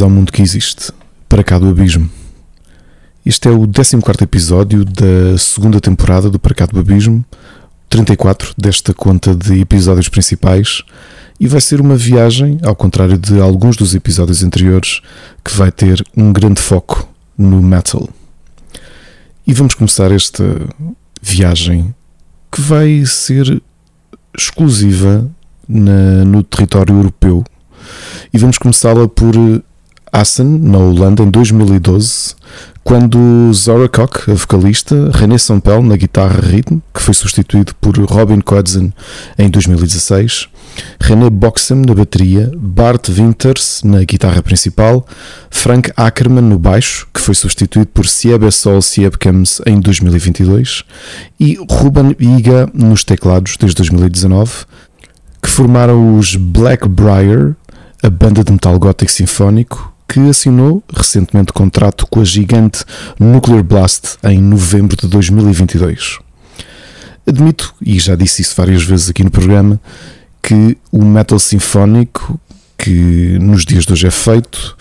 Ao mundo que existe, para cá do abismo. Este é o 14 episódio da segunda temporada do Para cá do Abismo, 34 desta conta de episódios principais, e vai ser uma viagem, ao contrário de alguns dos episódios anteriores, que vai ter um grande foco no metal. E vamos começar esta viagem que vai ser exclusiva na, no território europeu e vamos começá-la por Assen, na Holanda, em 2012, quando Zora Koch, a vocalista, René Sampel na guitarra ritmo, que foi substituído por Robin Kodzen em 2016, René Boxem na bateria, Bart Winters na guitarra principal, Frank Ackerman no baixo, que foi substituído por Siebe Sol Siebkems em 2022, e Ruben Iga nos teclados desde 2019, que formaram os Blackbriar, a banda de metal gótico sinfónico, que assinou recentemente contrato com a gigante Nuclear Blast em novembro de 2022. Admito, e já disse isso várias vezes aqui no programa, que o metal sinfónico que nos dias de hoje é feito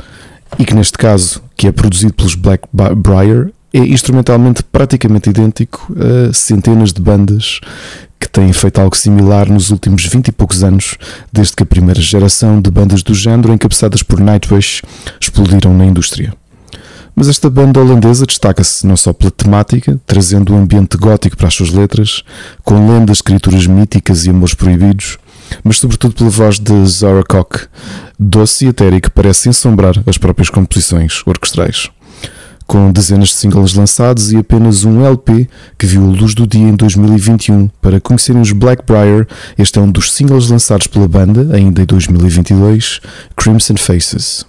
e que neste caso que é produzido pelos Blackbriar é instrumentalmente praticamente idêntico a centenas de bandas que têm feito algo similar nos últimos 20 e poucos anos, desde que a primeira geração de bandas do género, encabeçadas por Nightwish, explodiram na indústria. Mas esta banda holandesa destaca-se não só pela temática, trazendo um ambiente gótico para as suas letras, com lendas, escrituras míticas e amores proibidos, mas sobretudo pela voz de Zara Koch, doce e etérica que parece ensombrar as próprias composições orquestrais com dezenas de singles lançados e apenas um LP que viu a luz do dia em 2021. Para conhecerem os Blackbriar, este é um dos singles lançados pela banda, ainda em 2022, Crimson Faces.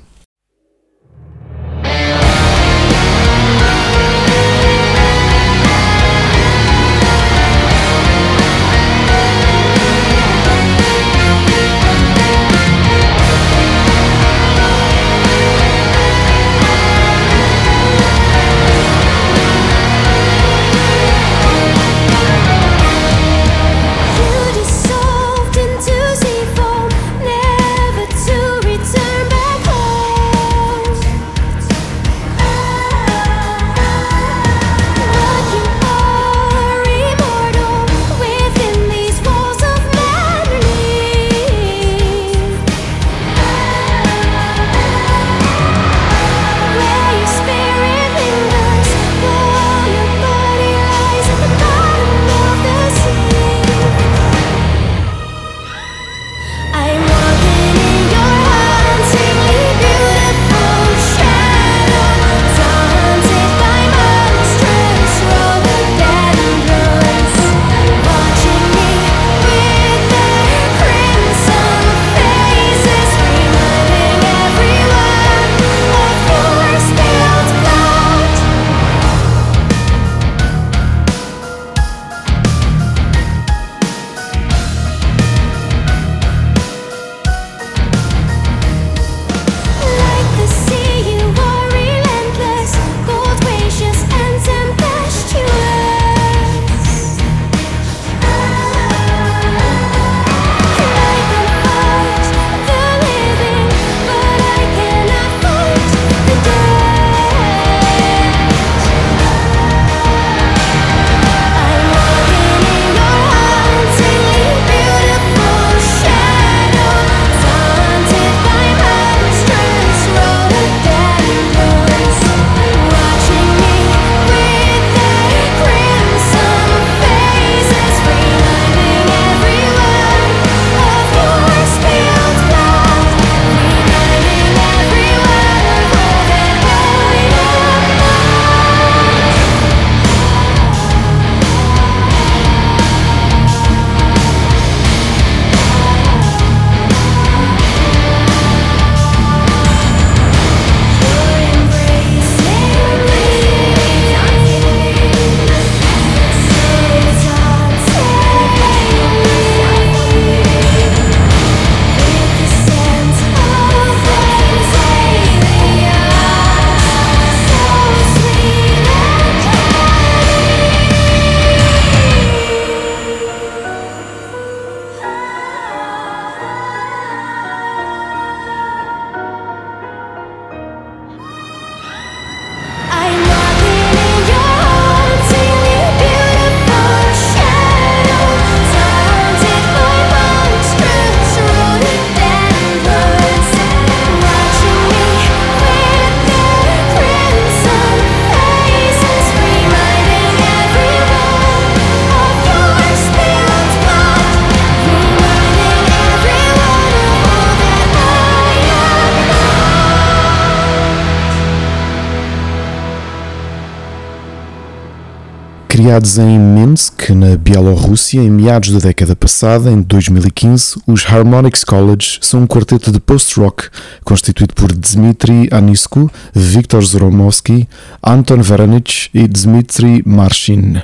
Criados em Minsk, na Bielorrússia, em meados da década passada, em 2015, os Harmonix College são um quarteto de post-rock constituído por Dmitry Anisku, Viktor Zoromovsky, Anton Veranich e Dmitry Marshin.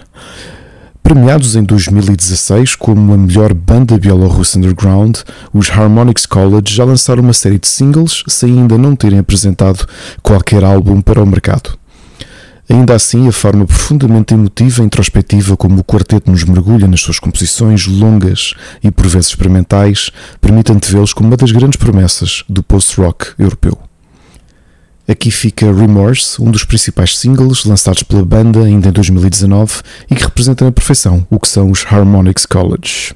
Premiados em 2016 como a melhor banda bielorrussa underground, os Harmonix College já lançaram uma série de singles sem ainda não terem apresentado qualquer álbum para o mercado. Ainda assim, a forma profundamente emotiva e introspectiva como o quarteto nos mergulha nas suas composições longas e por vezes experimentais permite antevê-los como uma das grandes promessas do post-rock europeu. Aqui fica Remorse, um dos principais singles lançados pela banda ainda em 2019 e que representa na perfeição o que são os Harmonix College.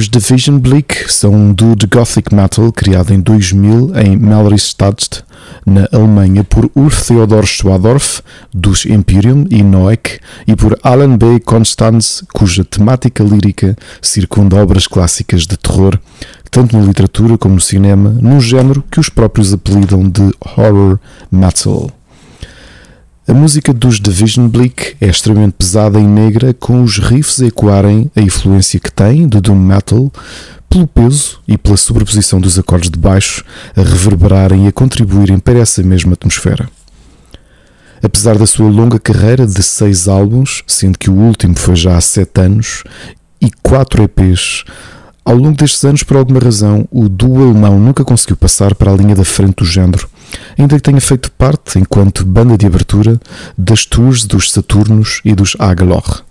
Os Division Bleak são um duo de gothic metal criado em 2000 em Melristadt, na Alemanha, por Ur Theodor Schwadorf, dos Imperium e Noek, e por Alan B. Constance, cuja temática lírica circunda obras clássicas de terror, tanto na literatura como no cinema, num género que os próprios apelidam de horror metal. A música dos Division Bleak é extremamente pesada e negra, com os riffs a ecoarem a influência que tem do doom metal, pelo peso e pela sobreposição dos acordes de baixo a reverberarem e a contribuírem para essa mesma atmosfera. Apesar da sua longa carreira de seis álbuns, sendo que o último foi já há sete anos, e quatro EPs, ao longo destes anos, por alguma razão, o duo alemão nunca conseguiu passar para a linha da frente do género, ainda que tenha feito parte, enquanto banda de abertura, das tours dos Saturnos e dos Agalor.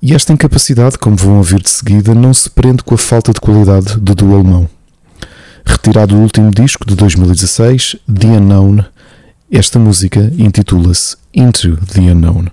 E esta incapacidade, como vão ouvir de seguida, não se prende com a falta de qualidade do duo alemão. Retirado do último disco de 2016, The Unknown, esta música intitula-se Into the Unknown.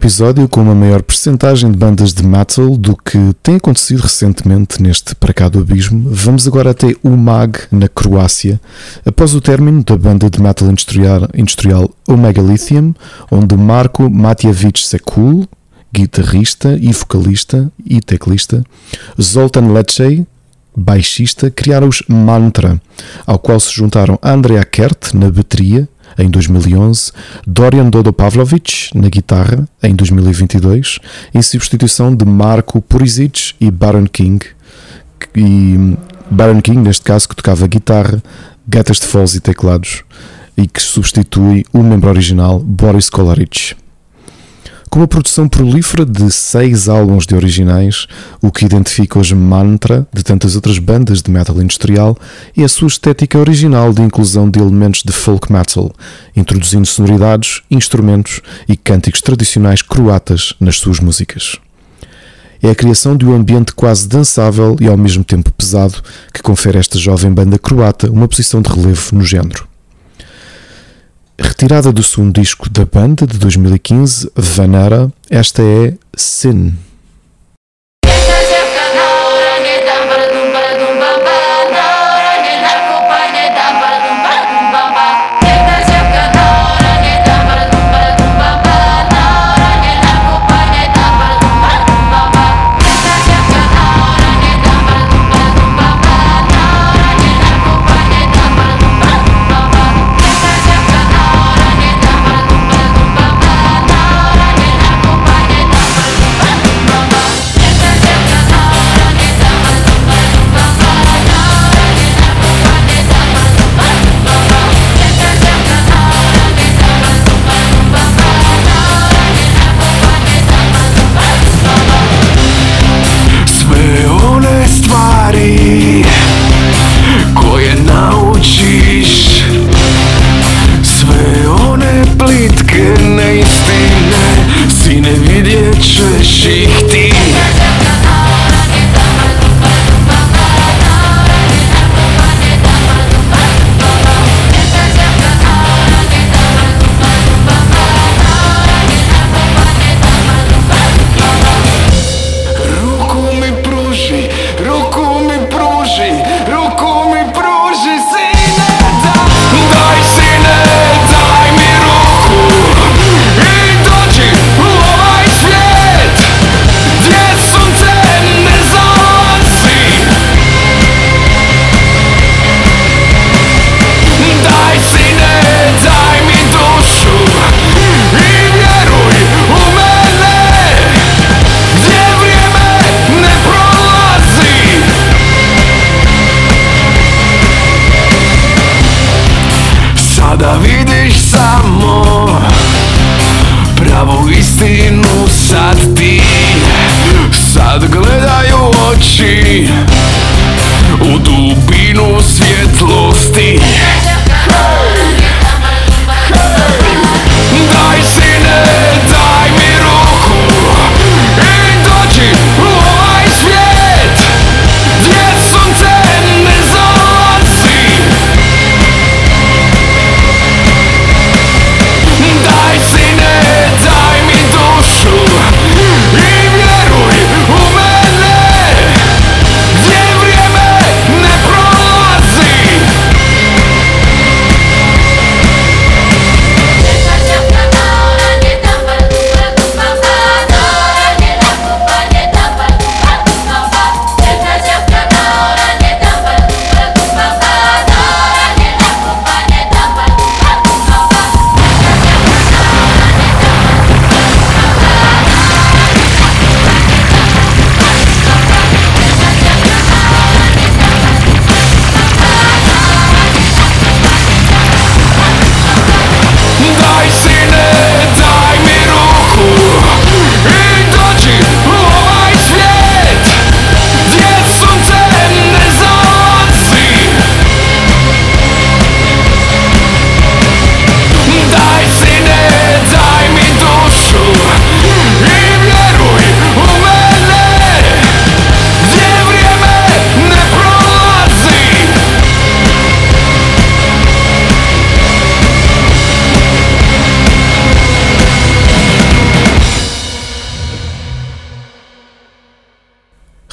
Episódio com uma maior percentagem de bandas de metal do que tem acontecido recentemente neste Para Cá do Abismo, vamos agora até Umag, na Croácia, após o término da banda de metal industrial, industrial Omega Lithium, onde Marco Matjevich Sekul, guitarrista e vocalista e teclista, Zoltan Lecce, baixista, criaram os Mantra, ao qual se juntaram Andrea Kert na bateria em 2011, Dorian Dodo Pavlovich na guitarra em 2022, em substituição de Marco Purisic e Baron King, e Baron King neste caso que tocava guitarra, gatas de foles e teclados e que substitui o membro original Boris Kolaric com uma produção prolífera de seis álbuns de originais, o que identifica os mantra de tantas outras bandas de metal industrial e a sua estética original de inclusão de elementos de folk metal, introduzindo sonoridades, instrumentos e cânticos tradicionais croatas nas suas músicas. É a criação de um ambiente quase dançável e ao mesmo tempo pesado que confere a esta jovem banda croata uma posição de relevo no género. Retirada do segundo disco da banda de 2015, Vanara, esta é Sin. Da vidiš samo Pravu istinu sad ti Sad gledaju oči U dubinu svjetlosti.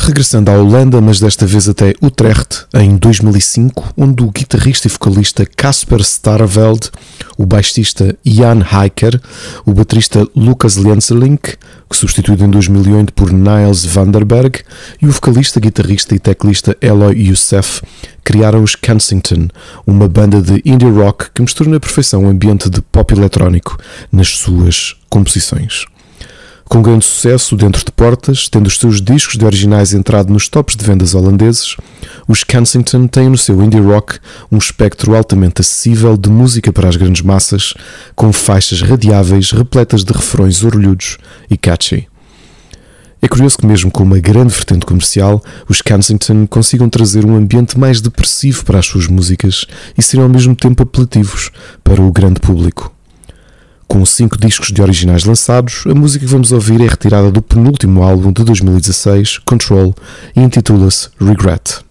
Regressando à Holanda, mas desta vez até Utrecht, em 2005, onde o guitarrista e vocalista Casper Starveld, o baixista Jan Heiker, o baterista Lucas Lenselink, substituído em 2008 por Niles Vanderberg, e o vocalista, guitarrista e teclista Eloy Youssef criaram os Kensington, uma banda de indie rock que mistura na perfeição o ambiente de pop eletrónico nas suas composições. Com grande sucesso dentro de portas, tendo os seus discos de originais entrado nos tops de vendas holandeses, os Kensington têm no seu indie rock um espectro altamente acessível de música para as grandes massas, com faixas radiáveis repletas de refrões orlhudos e catchy. É curioso que, mesmo com uma grande vertente comercial, os Kensington consigam trazer um ambiente mais depressivo para as suas músicas e serem ao mesmo tempo apelativos para o grande público. Com cinco discos de originais lançados, a música que vamos ouvir é retirada do penúltimo álbum de 2016, Control, e intitula-se Regret.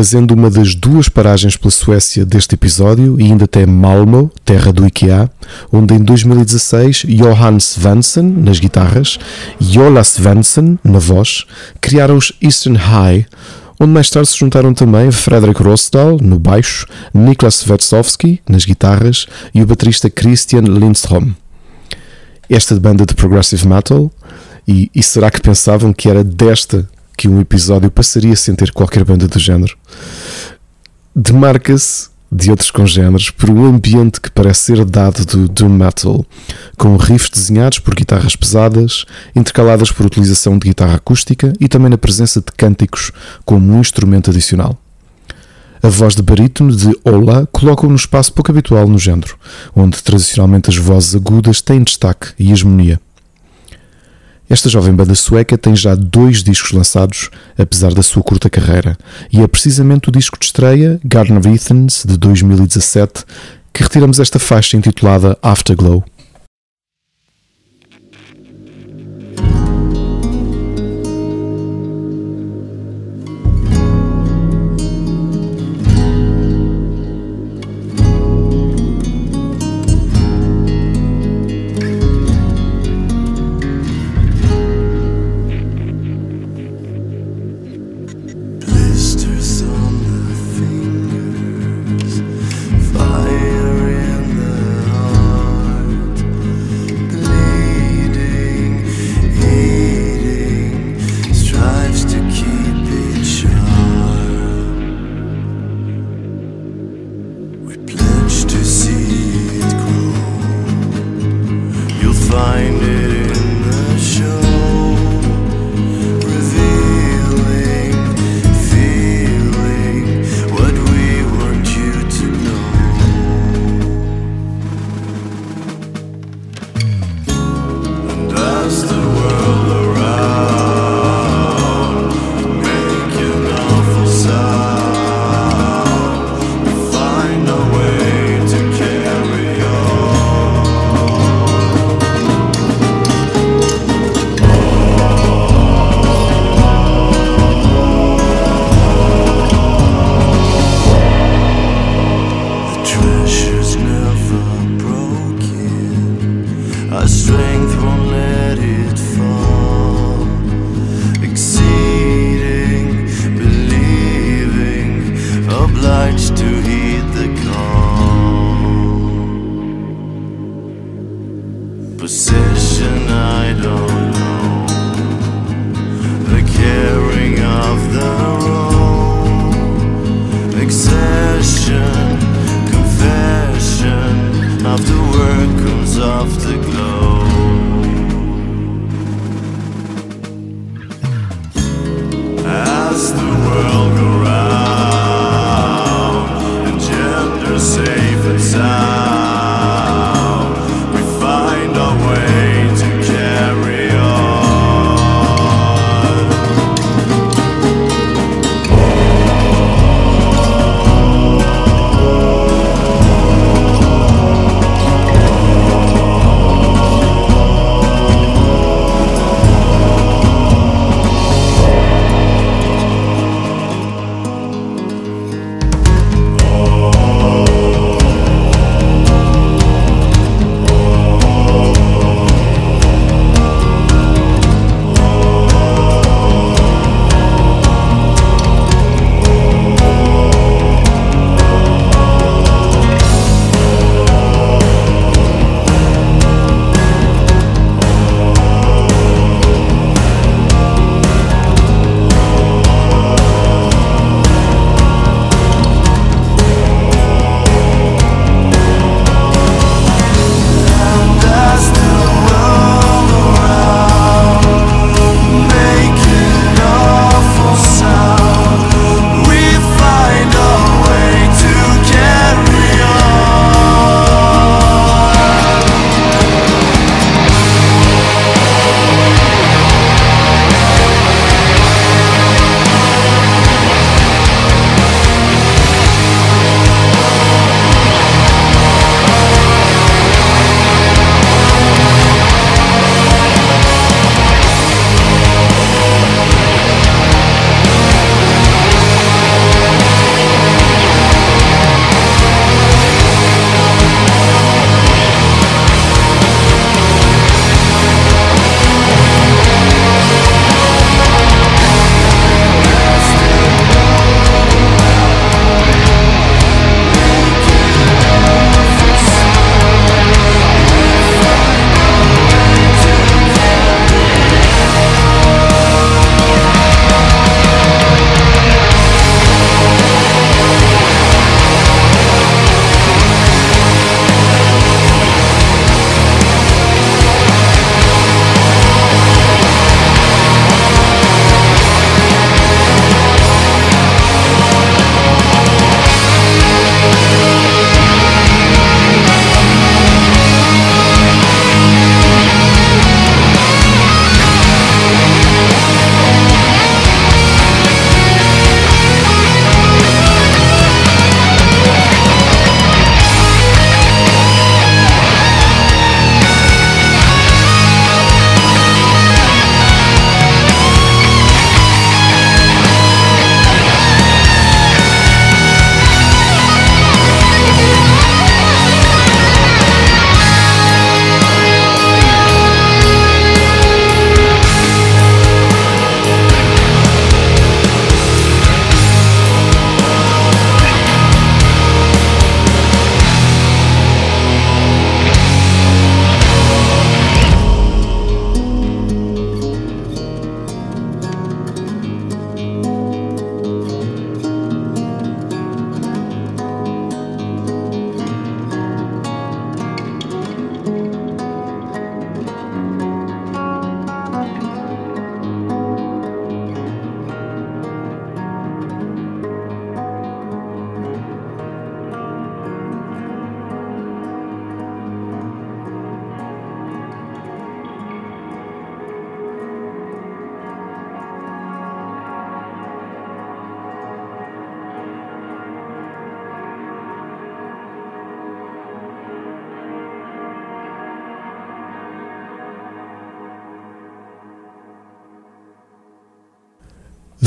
Fazendo uma das duas paragens pela Suécia deste episódio e ainda até Malmo, terra do IKEA, onde em 2016 Johan Svensson nas guitarras e Ola Svensson na voz criaram os Eastern High, onde mais tarde se juntaram também Frederick Rosdahl no baixo, Niklas Vetsovsky nas guitarras e o baterista Christian Lindstrom. Esta banda de progressive metal, e, e será que pensavam que era desta que um episódio passaria sem ter qualquer banda do género? Demarca-se de outros congêneres por um ambiente que parece ser dado do doom metal, com riffs desenhados por guitarras pesadas, intercaladas por utilização de guitarra acústica e também na presença de cânticos como um instrumento adicional. A voz de barítono de Ola coloca-o no espaço pouco habitual no género, onde tradicionalmente as vozes agudas têm destaque e hegemonia. Esta jovem banda sueca tem já dois discos lançados, apesar da sua curta carreira, e é precisamente o disco de estreia, Garden of Ethans, de 2017, que retiramos esta faixa intitulada Afterglow.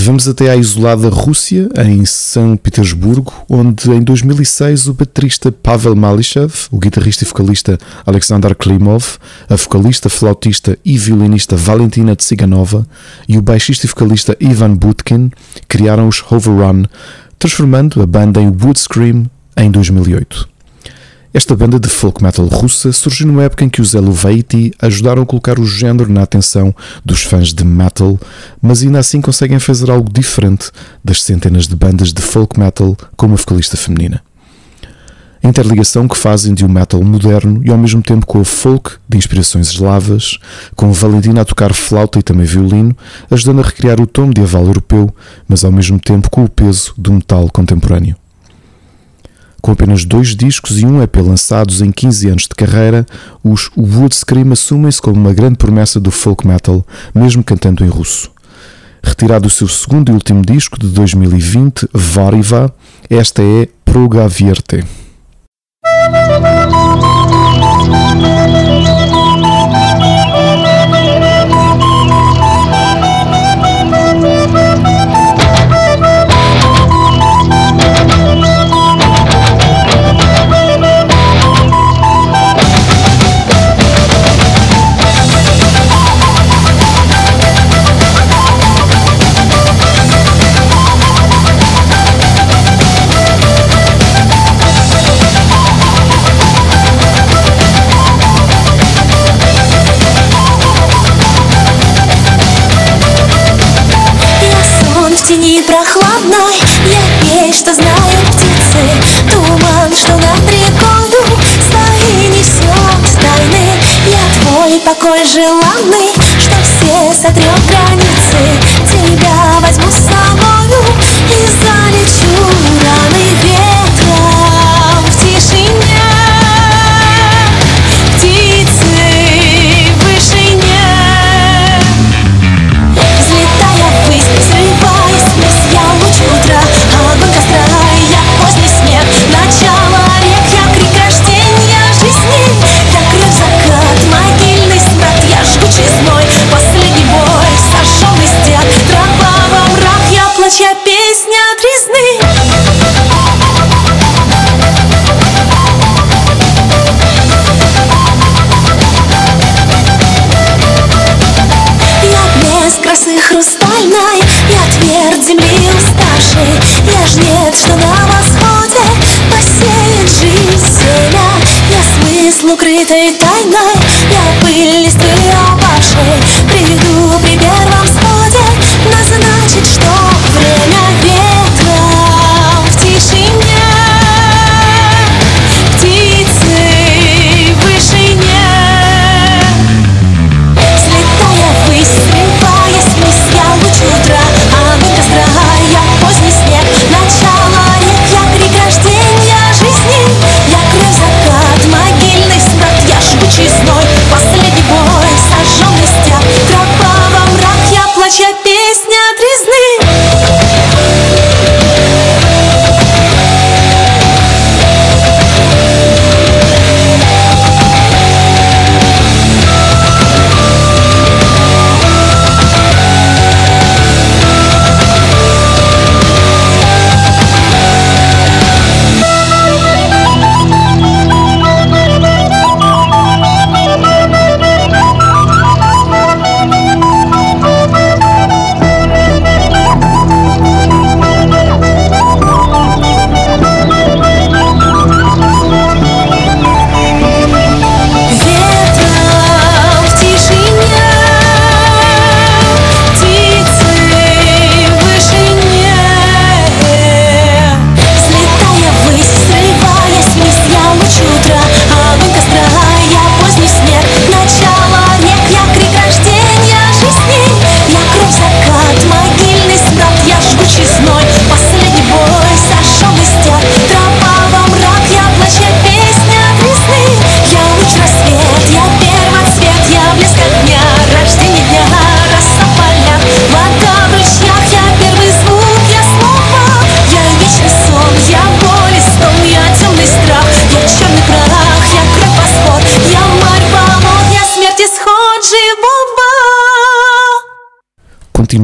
Vamos até à isolada Rússia, em São Petersburgo, onde em 2006 o baterista Pavel Malishev, o guitarrista e vocalista Alexander Klimov, a vocalista, flautista e violinista Valentina Tsiganova e o baixista e vocalista Ivan Butkin criaram os Overrun, transformando a banda em Woodscream em 2008. Esta banda de folk metal russa surgiu numa época em que os Elevaty ajudaram a colocar o género na atenção dos fãs de metal, mas ainda assim conseguem fazer algo diferente das centenas de bandas de folk metal com uma vocalista feminina. A interligação que fazem de um metal moderno e ao mesmo tempo com o folk de inspirações eslavas, com Valentina a tocar flauta e também violino, ajudando a recriar o tom medieval europeu, mas ao mesmo tempo com o peso do metal contemporâneo. Com apenas dois discos e um EP lançados em 15 anos de carreira, os Woodscream assumem-se como uma grande promessa do folk metal, mesmo cantando em russo. Retirado o seu segundo e último disco de 2020, Variva, esta é Proga Vierte. 别太。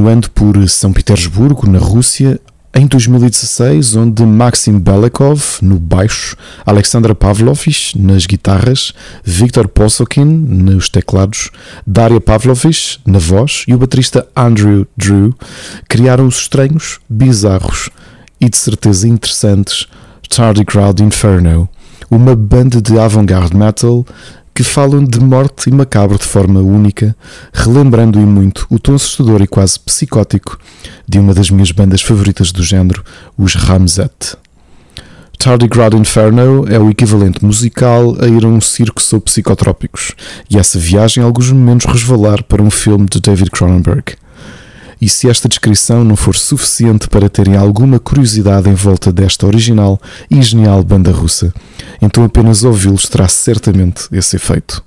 Continuando por São Petersburgo, na Rússia, em 2016, onde Maxim Belekov no baixo, Alexandra Pavlovich nas guitarras, Viktor Posokin nos teclados, Daria Pavlovich na voz e o baterista Andrew Drew criaram os estranhos, bizarros e de certeza interessantes Tardigrade Inferno, uma banda de avant-garde metal que falam de morte e macabro de forma única, relembrando e muito o tom assustador e quase psicótico de uma das minhas bandas favoritas do género, os Ramzet. Tardigrade Inferno é o equivalente musical a ir a um circo sob psicotrópicos, e essa viagem em alguns momentos resvalar para um filme de David Cronenberg. E se esta descrição não for suficiente para terem alguma curiosidade em volta desta original e genial banda russa, então apenas ouvi-los terá certamente esse efeito.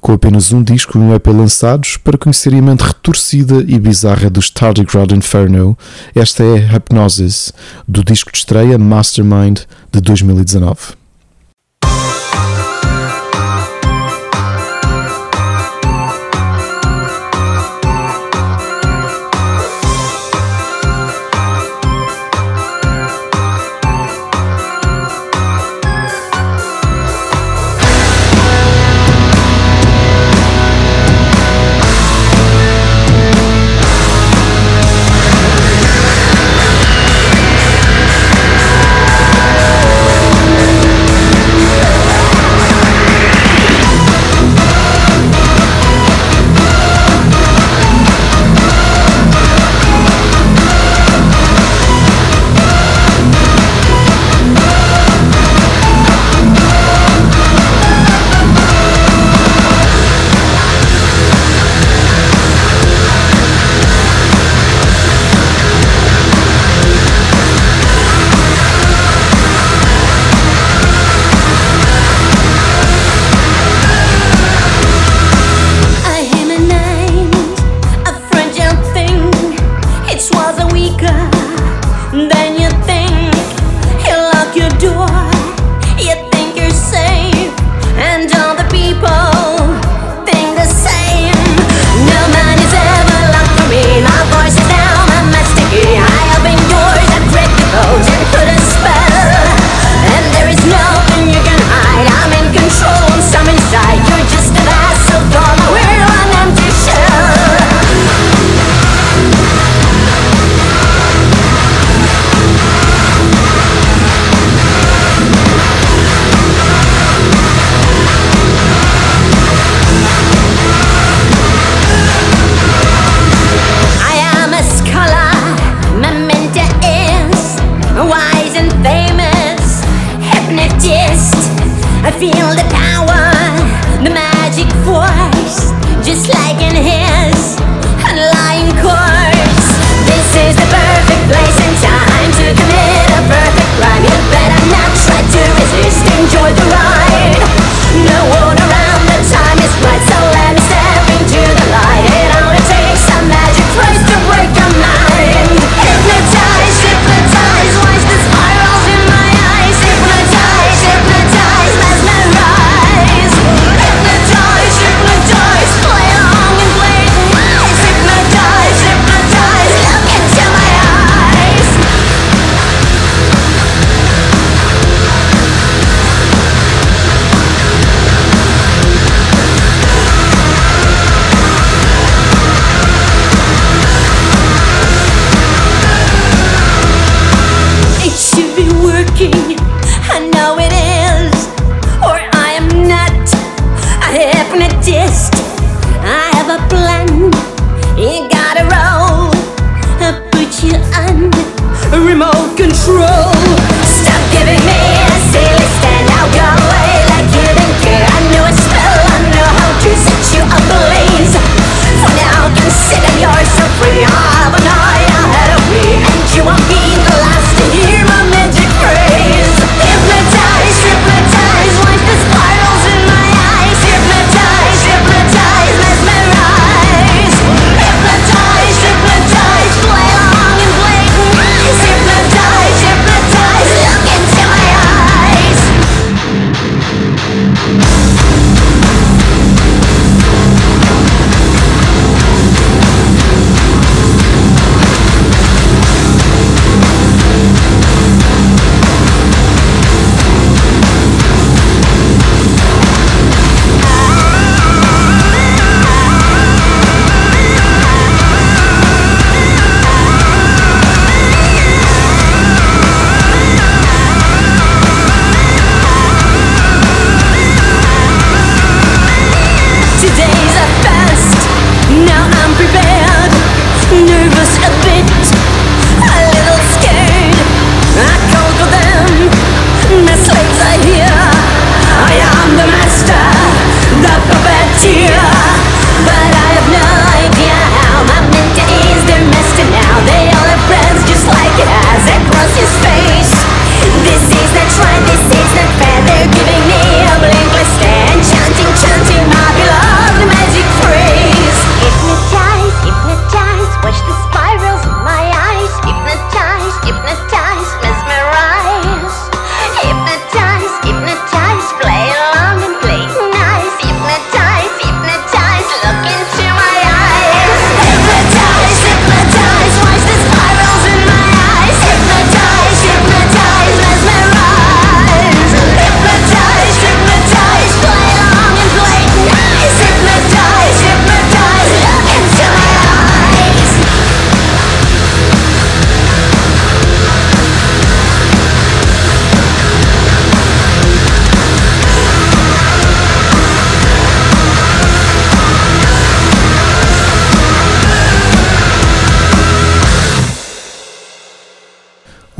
Com apenas um disco e um EP lançados, para conhecer a mente retorcida e bizarra dos Tardigrade Inferno, esta é Hypnosis, do disco de estreia Mastermind de 2019.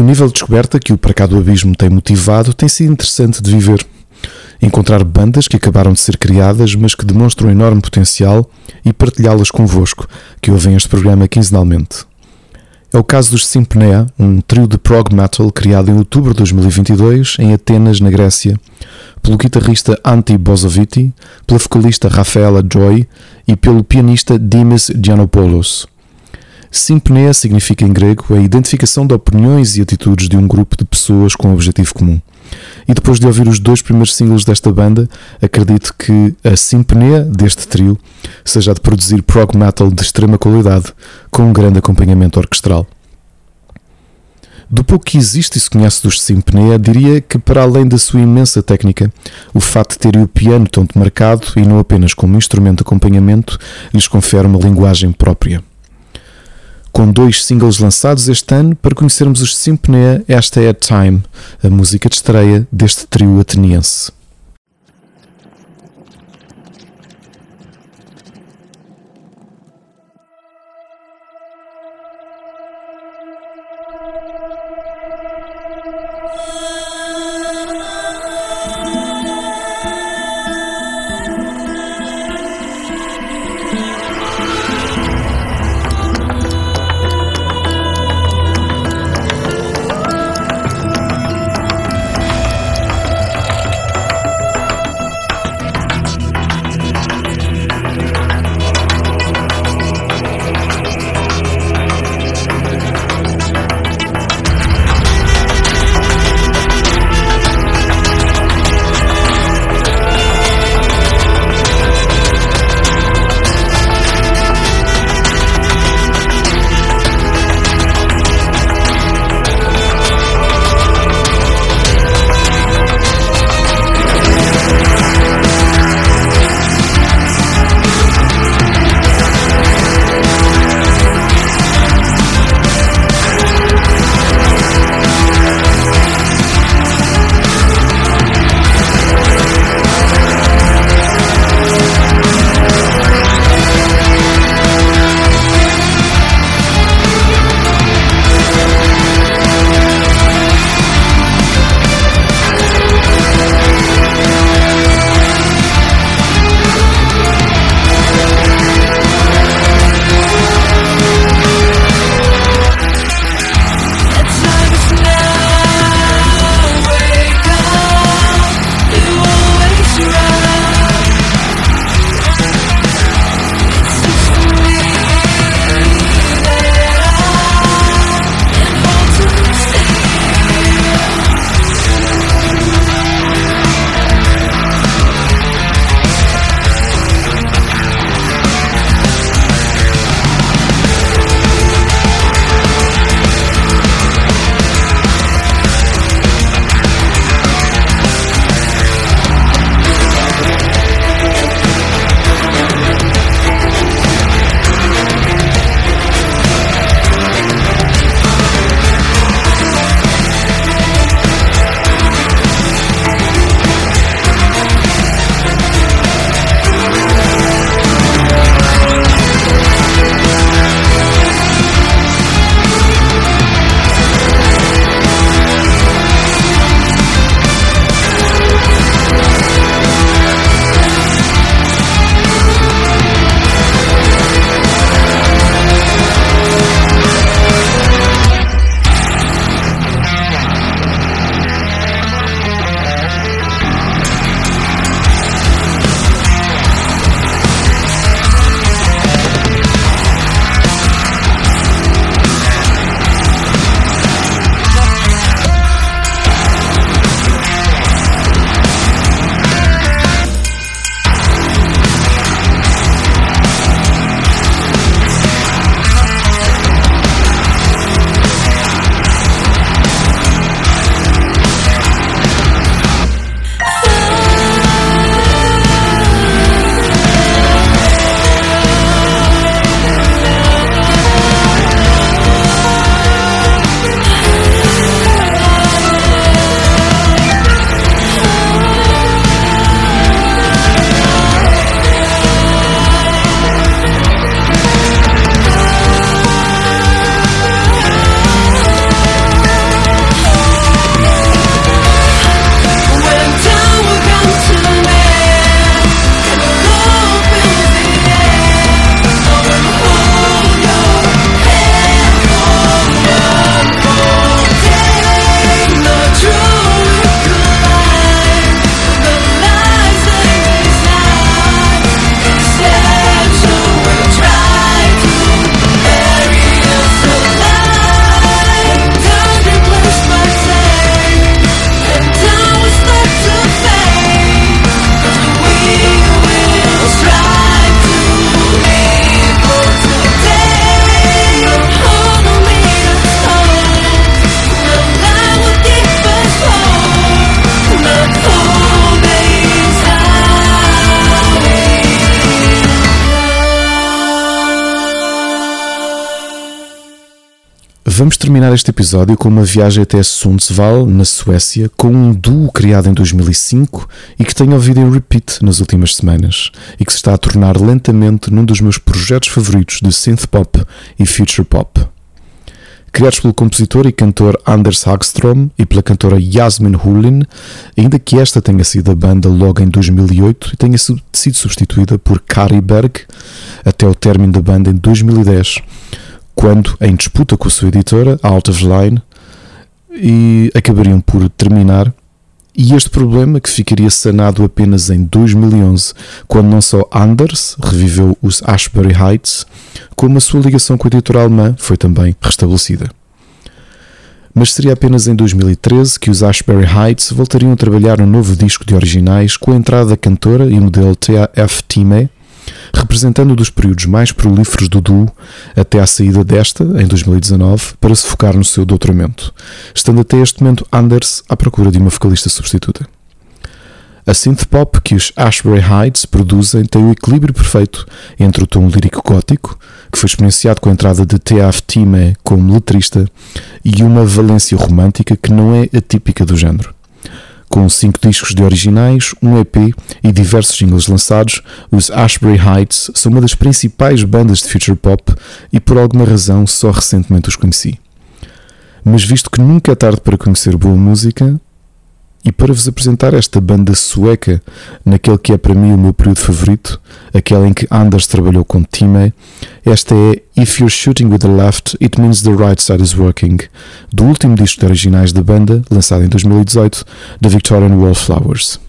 Nível de descoberta que o Para Cá do Abismo tem motivado tem sido interessante de viver. Encontrar bandas que acabaram de ser criadas, mas que demonstram enorme potencial e partilhá-las convosco, que ouvem este programa quinzenalmente. É o caso dos Sympnea, um trio de prog metal criado em outubro de 2022 em Atenas, na Grécia, pelo guitarrista Antti Bozoviti, pela vocalista Rafaela Joy e pelo pianista Dimas Giannopoulos. Sympnea significa em grego a identificação de opiniões e atitudes de um grupo de pessoas com um objetivo comum. E depois de ouvir os dois primeiros singles desta banda, acredito que a sintonia deste trio seja de produzir prog metal de extrema qualidade, com um grande acompanhamento orquestral. Do pouco que existe e se conhece dos Simpnea, diria que, para além da sua imensa técnica, o fato de terem o piano tão demarcado e não apenas como instrumento de acompanhamento lhes confere uma linguagem própria. Com dois singles lançados este ano, para conhecermos os Sympnea, esta é a Time, a música de estreia deste trio ateniense. Vamos terminar este episódio com uma viagem até Sundsvall, na Suécia, com um duo criado em 2005 e que tenho ouvido em repeat nas últimas semanas e que se está a tornar lentamente num dos meus projetos favoritos de synth pop e future pop. Criados pelo compositor e cantor Anders Hagström e pela cantora Yasmin Hulin, ainda que esta tenha sido a banda logo em 2008 e tenha sido substituída por Kari Berg até o término da banda em 2010 quando, em disputa com a sua editora, Out of Line, e acabariam por terminar. E este problema, que ficaria sanado apenas em 2011, quando não só Anders reviveu os Ashbury Heights, como a sua ligação com a editora alemã foi também restabelecida. Mas seria apenas em 2013 que os Ashbury Heights voltariam a trabalhar um novo disco de originais com a entrada da cantora e modelo T.A.F. Time, representando um dos períodos mais prolíferos do duo até à saída desta, em 2019, para se focar no seu doutoramento, estando até este momento Anders à procura de uma vocalista substituta. A synth pop que os Ashbury Heights produzem tem o equilíbrio perfeito entre o tom lírico gótico, que foi experienciado com a entrada de T.A.F. Time como letrista, e uma valência romântica que não é atípica do género. Com cinco discos de originais, um EP e diversos singles lançados, os Ashbury Heights são uma das principais bandas de future pop e por alguma razão só recentemente os conheci. Mas visto que nunca é tarde para conhecer boa música, e para vos apresentar esta banda sueca, naquele que é para mim o meu período favorito, aquele em que Anders trabalhou com Time, esta é If You're Shooting with the Left, It Means the Right Side is Working, do último disco de originais da banda, lançado em 2018, The Victorian Wallflowers.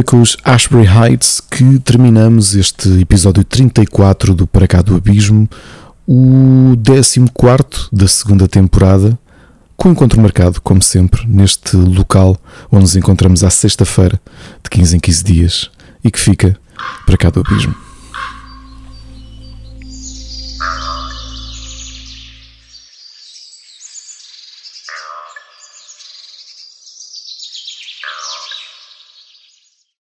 Foi com os Ashbury Heights que terminamos este episódio 34 do Para Cá do Abismo, o 14 da segunda temporada, com o encontro marcado, como sempre, neste local onde nos encontramos à sexta-feira, de 15 em 15 dias, e que fica para cá do Abismo.